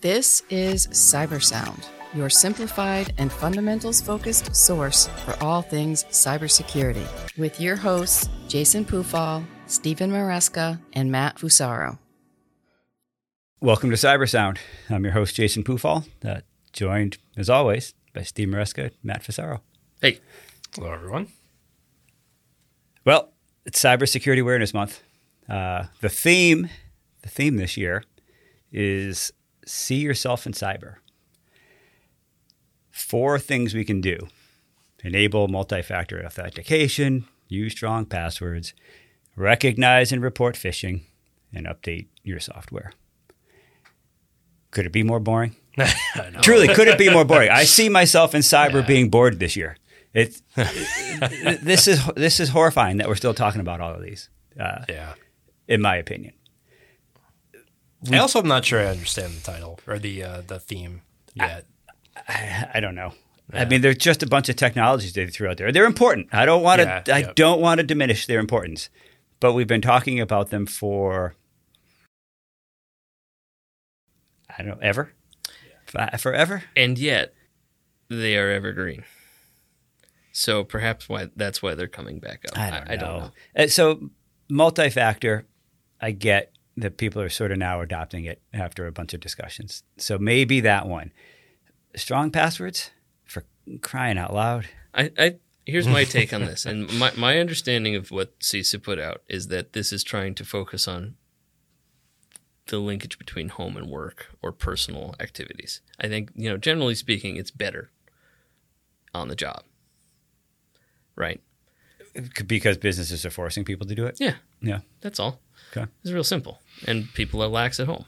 This is Cybersound, your simplified and fundamentals focused source for all things cybersecurity, with your hosts, Jason Pufahl, Stephen Maresca, and Matt Fusaro. Welcome to Cybersound. I'm your host, Jason Pufahl, uh, joined, as always, by Steve Maresca, Matt Fusaro. Hey. Hello, everyone. Well, it's Cybersecurity Awareness Month. Uh, the theme, the theme this year is see yourself in cyber. Four things we can do enable multi factor authentication, use strong passwords, recognize and report phishing, and update your software. Could it be more boring? Truly, could it be more boring? I see myself in cyber yeah. being bored this year. It's this is this is horrifying that we're still talking about all of these. Uh, yeah, in my opinion. We, I also am not sure I understand the title or the uh, the theme yet. I, I don't know. Yeah. I mean, there's just a bunch of technologies they threw out there. They're important. I don't want to. Yeah, I yep. don't want to diminish their importance, but we've been talking about them for I don't know ever, yeah. forever, and yet they are evergreen. So perhaps why that's why they're coming back up. I don't, I, I don't know. Uh, so multi-factor, I get that people are sort of now adopting it after a bunch of discussions. So maybe that one. Strong passwords for crying out loud. I, I here's my take on this, and my my understanding of what CISA put out is that this is trying to focus on the linkage between home and work or personal activities. I think you know, generally speaking, it's better on the job, right? Because businesses are forcing people to do it. Yeah, yeah, that's all. Okay. It's real simple. And people are lax at home.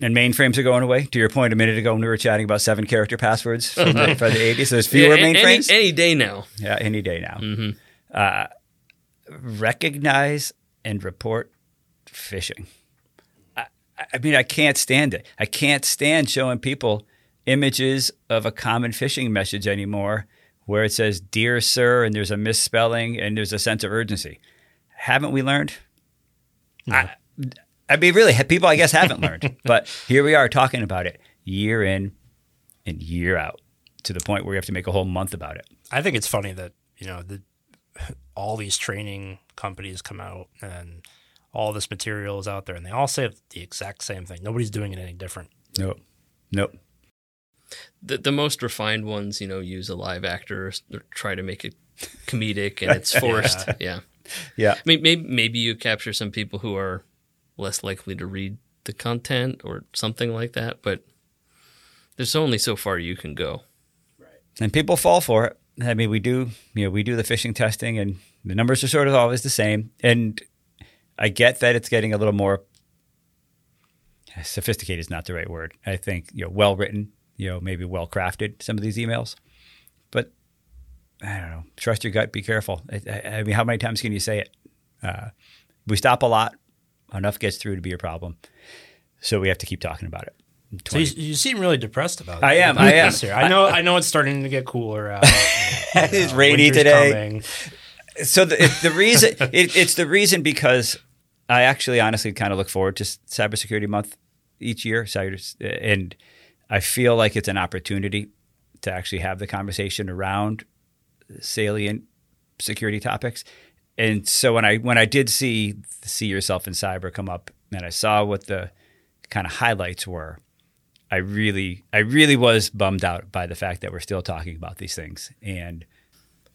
And mainframes are going away. To your point a minute ago when we were chatting about seven character passwords from the, from the 80s. There's fewer yeah, mainframes. Any, any, day now. Yeah, any day now. Mm-hmm. Uh, recognize and report phishing. I, I mean, I can't stand it. I can't stand showing people images of a common phishing message anymore where it says, Dear Sir, and there's a misspelling and there's a sense of urgency. Haven't we learned? I, I mean, really, people I guess haven't learned, but here we are talking about it year in and year out to the point where we have to make a whole month about it. I think it's funny that you know the, all these training companies come out and all this material is out there, and they all say the exact same thing. Nobody's doing it any different. Nope. Nope. The the most refined ones, you know, use a live actor or try to make it comedic, and it's forced. yeah. yeah yeah. Maybe, maybe you capture some people who are less likely to read the content or something like that, but there's only so far you can go. Right. And people fall for it. I mean, we do, you know, we do the phishing testing and the numbers are sort of always the same. And I get that it's getting a little more sophisticated is not the right word. I think, you know, well written, you know, maybe well crafted some of these emails. But I don't know. Trust your gut. Be careful. I, I mean, how many times can you say it? Uh, we stop a lot. Enough gets through to be a problem. So we have to keep talking about it. So you, you, seem really depressed about it. I am. I am. I know. I know it's starting to get cooler out. it's rainy today. Coming. So the, the reason it, it's the reason because I actually honestly kind of look forward to Cybersecurity Month each year, and I feel like it's an opportunity to actually have the conversation around salient security topics. And so when I when I did see see yourself in cyber come up, and I saw what the kind of highlights were, I really I really was bummed out by the fact that we're still talking about these things. And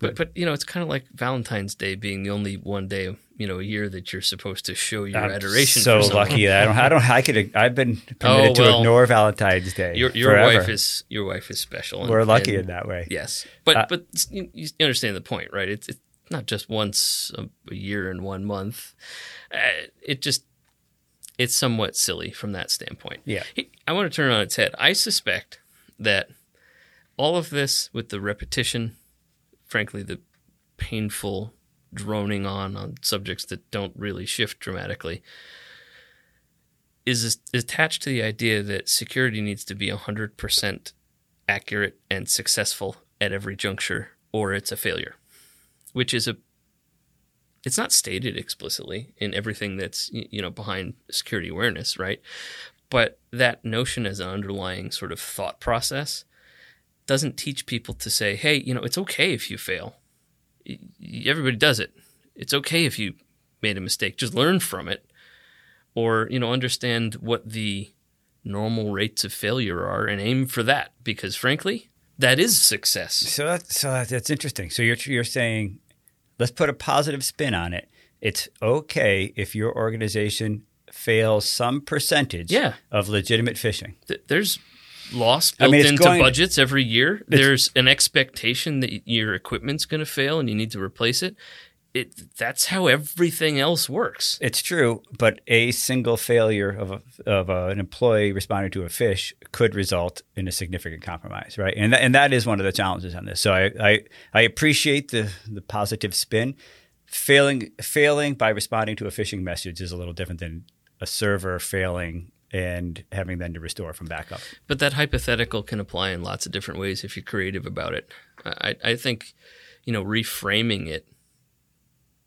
but but you know it's kind of like Valentine's Day being the only one day you know a year that you're supposed to show your I'm adoration. So lucky that I don't I don't I could I've been permitted oh, well, to ignore Valentine's Day. Your, your wife is your wife is special. And, We're lucky and, in that way. Yes, but uh, but you, you, understand the point, right? It's, it's not just once a, a year and one month. Uh, it just it's somewhat silly from that standpoint. Yeah, I want to turn it on its head. I suspect that all of this with the repetition, frankly, the painful droning on on subjects that don't really shift dramatically is attached to the idea that security needs to be 100% accurate and successful at every juncture or it's a failure which is a it's not stated explicitly in everything that's you know behind security awareness right? But that notion as an underlying sort of thought process doesn't teach people to say, hey, you know, it's okay if you fail. Everybody does it. It's okay if you made a mistake. Just learn from it. Or, you know, understand what the normal rates of failure are and aim for that because frankly, that is success. So that's so that's interesting. So you're you're saying let's put a positive spin on it. It's okay if your organization fails some percentage yeah. of legitimate phishing. Th- there's loss built I mean, into going, budgets every year. There's an expectation that your equipment's going to fail and you need to replace it. It, that's how everything else works. It's true, but a single failure of, a, of a, an employee responding to a phish could result in a significant compromise, right? And th- and that is one of the challenges on this. So I I, I appreciate the the positive spin. Failing failing by responding to a phishing message is a little different than a server failing and having then to restore from backup. But that hypothetical can apply in lots of different ways if you're creative about it. I, I think, you know, reframing it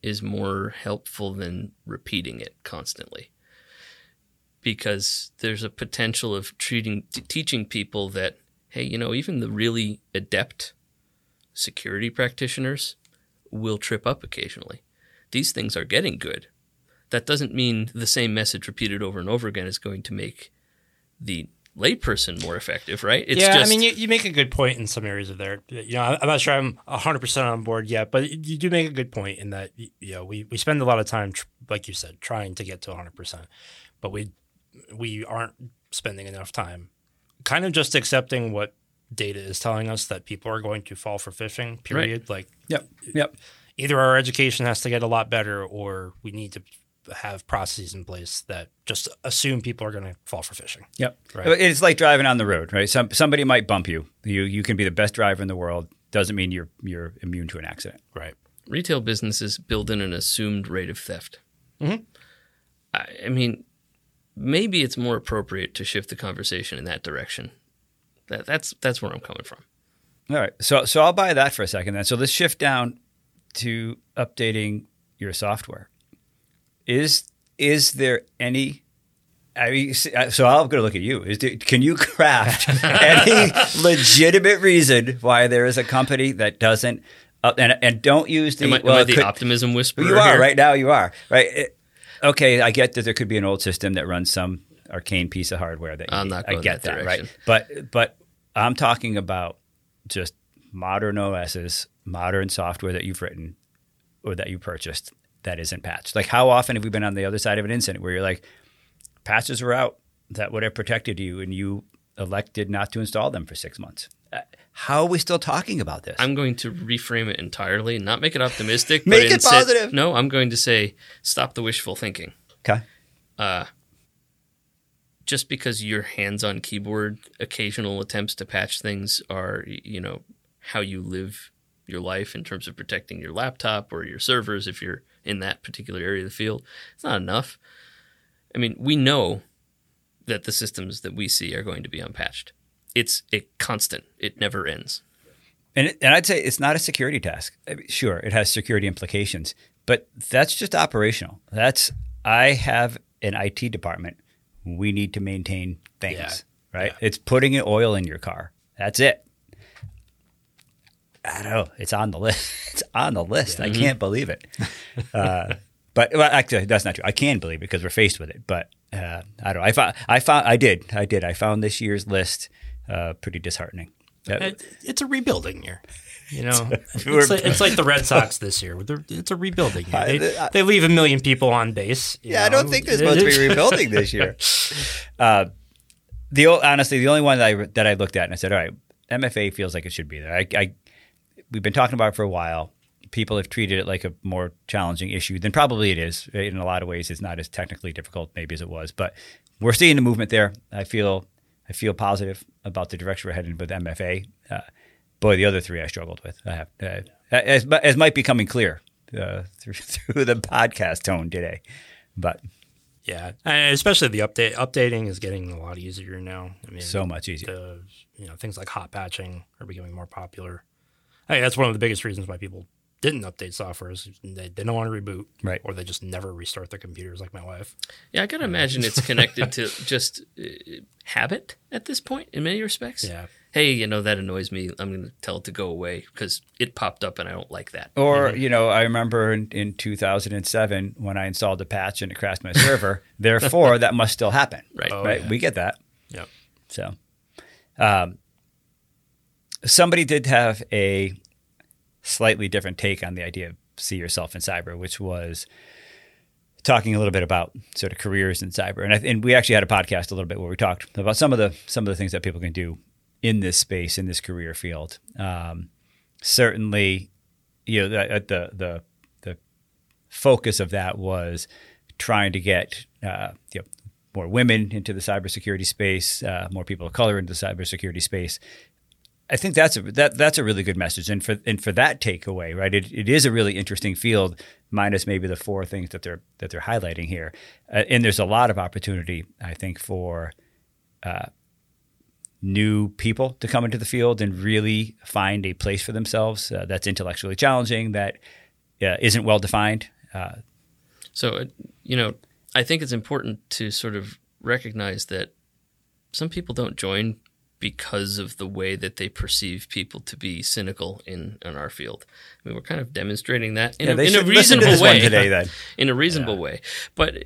is more helpful than repeating it constantly. Because there's a potential of treating t- teaching people that, hey, you know, even the really adept security practitioners will trip up occasionally. These things are getting good that doesn't mean the same message repeated over and over again is going to make the layperson more effective, right? It's yeah, just, I mean, you, you make a good point in some areas of there. You know, I'm not sure I'm 100% on board yet, but you do make a good point in that, you know, we, we spend a lot of time, like you said, trying to get to 100%, but we, we aren't spending enough time kind of just accepting what data is telling us that people are going to fall for phishing, period. Right. Like, yep, yep. Either our education has to get a lot better or we need to have processes in place that just assume people are going to fall for phishing. Yep. Right. It's like driving on the road, right? Some somebody might bump you. You you can be the best driver in the world. Doesn't mean you're you're immune to an accident. Right. Retail businesses build in an assumed rate of theft. Mm-hmm. I, I mean, maybe it's more appropriate to shift the conversation in that direction. That, that's that's where I'm coming from. All right. So so I'll buy that for a second then. So let's shift down to updating your software is is there any I mean, so I'm going to look at you. Is there, can you craft any legitimate reason why there is a company that doesn't uh, and and don't use the am I, well, am I the could, optimism whisperer? You are here? right now. You are right. It, okay, I get that there could be an old system that runs some arcane piece of hardware that I'm not. I get that, that right. But but I'm talking about just modern OSs, modern software that you've written or that you purchased that isn't patched. Like how often have we been on the other side of an incident where you're like, patches were out that would have protected you, and you elected not to install them for six months. Uh, how are we still talking about this? I'm going to reframe it entirely, not make it optimistic. make it positive. no, I'm going to say stop the wishful thinking. Okay. Uh, just because your hands-on keyboard occasional attempts to patch things are, you know, how you live your life in terms of protecting your laptop or your servers if you're in that particular area of the field. It's not enough. I mean, we know that the systems that we see are going to be unpatched. It's a constant. It never ends. And, it, and I'd say it's not a security task. I mean, sure, it has security implications, but that's just operational. That's I have an IT department. We need to maintain things, yeah. right? Yeah. It's putting oil in your car. That's it. I don't know. It's on the list. It's on the list. Yeah. I can't believe it. Uh, but well, actually, that's not true. I can believe it because we're faced with it. But uh, I don't know. I found. I found. I did. I did. I found this year's list uh, pretty disheartening. it's a rebuilding year. You know, it's like, it's like, the Red Sox this year. It's a rebuilding year. They, they leave a million people on base. Yeah, know? I don't think there's supposed to be rebuilding this year. Uh, the honestly, the only one that I that I looked at and I said, all right, MFA feels like it should be there. I, I we've been talking about it for a while. People have treated it like a more challenging issue than probably it is. In a lot of ways, it's not as technically difficult maybe as it was, but we're seeing the movement there. I feel I feel positive about the direction we're heading with MFA. Uh, boy, the other three I struggled with. I have, uh, as as might be coming clear uh, through through the podcast tone today, but yeah, especially the update updating is getting a lot easier now. I mean, so much easier. The, you know, things like hot patching are becoming more popular. I mean, that's one of the biggest reasons why people didn't update software is they, they don't want to reboot, Right. Or they just never restart their computers, like my wife. Yeah, I gotta imagine it's connected to just uh, habit at this point in many respects. Yeah. Hey, you know that annoys me. I'm gonna tell it to go away because it popped up and I don't like that. Or, you know, I remember in, in 2007 when I installed a patch and it crashed my server. Therefore, that must still happen. Right. Oh, right? yeah. We get that. Yep. So, um, somebody did have a slightly different take on the idea of see yourself in cyber, which was talking a little bit about sort of careers in cyber. And, I, and we actually had a podcast a little bit where we talked about some of the some of the things that people can do in this space in this career field. Um, certainly, you know, the, the the the focus of that was trying to get uh, you know, more women into the cybersecurity space, uh, more people of color into the cybersecurity space. I think that's a that that's a really good message, and for and for that takeaway, right? It, it is a really interesting field, minus maybe the four things that they're that they're highlighting here, uh, and there's a lot of opportunity, I think, for uh, new people to come into the field and really find a place for themselves uh, that's intellectually challenging, that uh, isn't well defined. Uh, So, uh, you know, I think it's important to sort of recognize that some people don't join because of the way that they perceive people to be cynical in, in our field. I mean, we're kind of demonstrating that in, yeah, a, in a reasonable way. today. Then in a reasonable way. But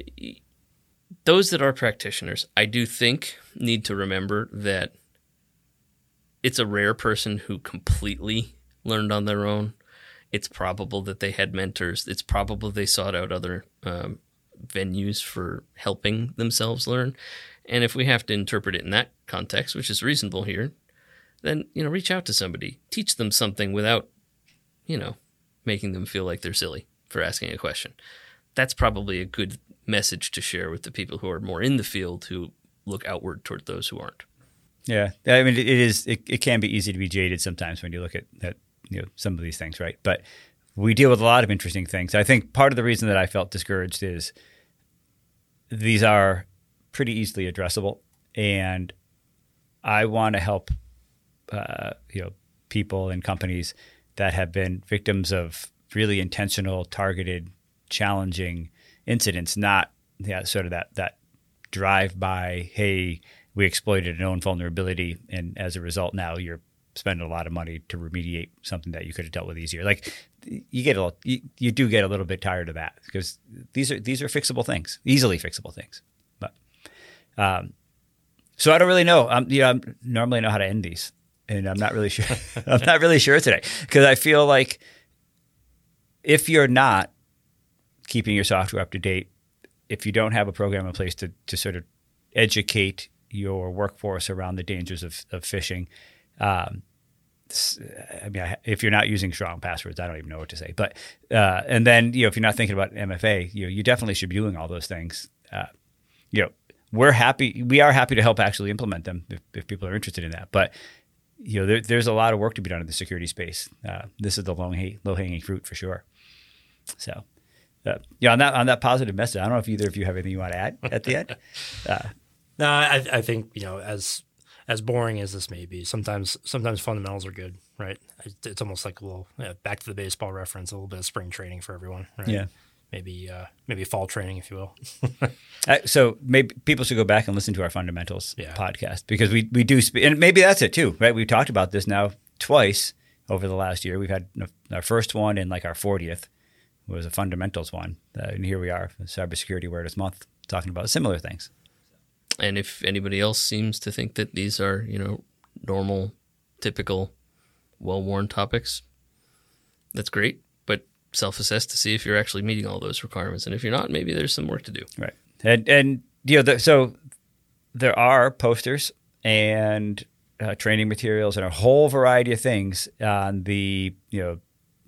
those that are practitioners, I do think, need to remember that it's a rare person who completely learned on their own. It's probable that they had mentors. It's probable they sought out other um, venues for helping themselves learn. And if we have to interpret it in that context, which is reasonable here, then you know, reach out to somebody, teach them something without, you know, making them feel like they're silly for asking a question. That's probably a good message to share with the people who are more in the field who look outward toward those who aren't. Yeah, I mean, it is. It, it can be easy to be jaded sometimes when you look at, at you know some of these things, right? But we deal with a lot of interesting things. I think part of the reason that I felt discouraged is these are pretty easily addressable, and I want to help uh, you know people and companies that have been victims of really intentional, targeted, challenging incidents, not yeah, sort of that that drive by, hey, we exploited a known vulnerability, and as a result, now you're spending a lot of money to remediate something that you could have dealt with easier. Like you get a you, you do get a little bit tired of that because these are these are fixable things, easily fixable things. Um, so I don't really know. I'm yeah, I'm normally know how to end these, and I'm not really sure. I'm not really sure today because I feel like if you're not keeping your software up to date, if you don't have a program in place to to sort of educate your workforce around the dangers of, of phishing. Um, I mean, if you're not using strong passwords, I don't even know what to say. But uh, and then you know, if you're not thinking about MFA, you know, you definitely should be doing all those things. Uh, you know, we're happy. We are happy to help actually implement them if, if people are interested in that. But you know, there, there's a lot of work to be done in the security space. Uh, this is the low low hanging fruit for sure. So, uh, yeah, on that on that positive message, I don't know if either of you have anything you want to add at the end. Uh, No, I, I think you know as as boring as this may be, sometimes sometimes fundamentals are good, right? It's almost like a little yeah, back to the baseball reference, a little bit of spring training for everyone, right? Yeah. Maybe uh, maybe fall training, if you will. Uh, so maybe people should go back and listen to our fundamentals Yeah. podcast because we we do spe- and maybe that's it too, right? We've talked about this now twice over the last year. We've had our first one and like our fortieth was a fundamentals one, uh, and here we are, Cybersecurity Awareness Month, talking about similar things. And if anybody else seems to think that these are, you know, normal, typical, well worn topics, that's great. Self assess to see if you're actually meeting all those requirements. And if you're not, maybe there's some work to do. Right. And and you know, the, so there are posters and uh, training materials and a whole variety of things on the you know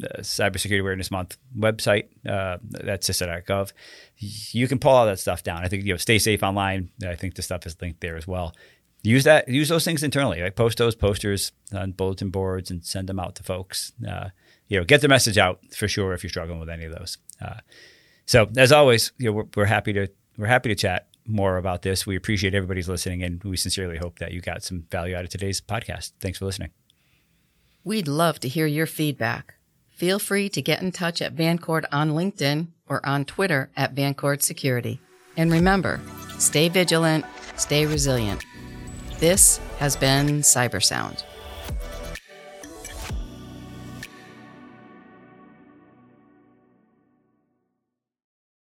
uh, Cybersecurity Awareness Month website. Uh, that's CISA.gov. You can pull all that stuff down. I think you know, stay safe online. I think the stuff is linked there as well. Use that. Use those things internally. Like post those posters on bulletin boards and send them out to folks. Uh, you know, get the message out for sure if you're struggling with any of those. Uh, so as always, you know, we're, we're happy to we're happy to chat more about this. We appreciate everybody's listening, and we sincerely hope that you got some value out of today's podcast. Thanks for listening. We'd love to hear your feedback. feel free to get in touch at Vancord on LinkedIn or on Twitter at Vancord Security. And remember, stay vigilant, stay resilient. This has been Cybersound.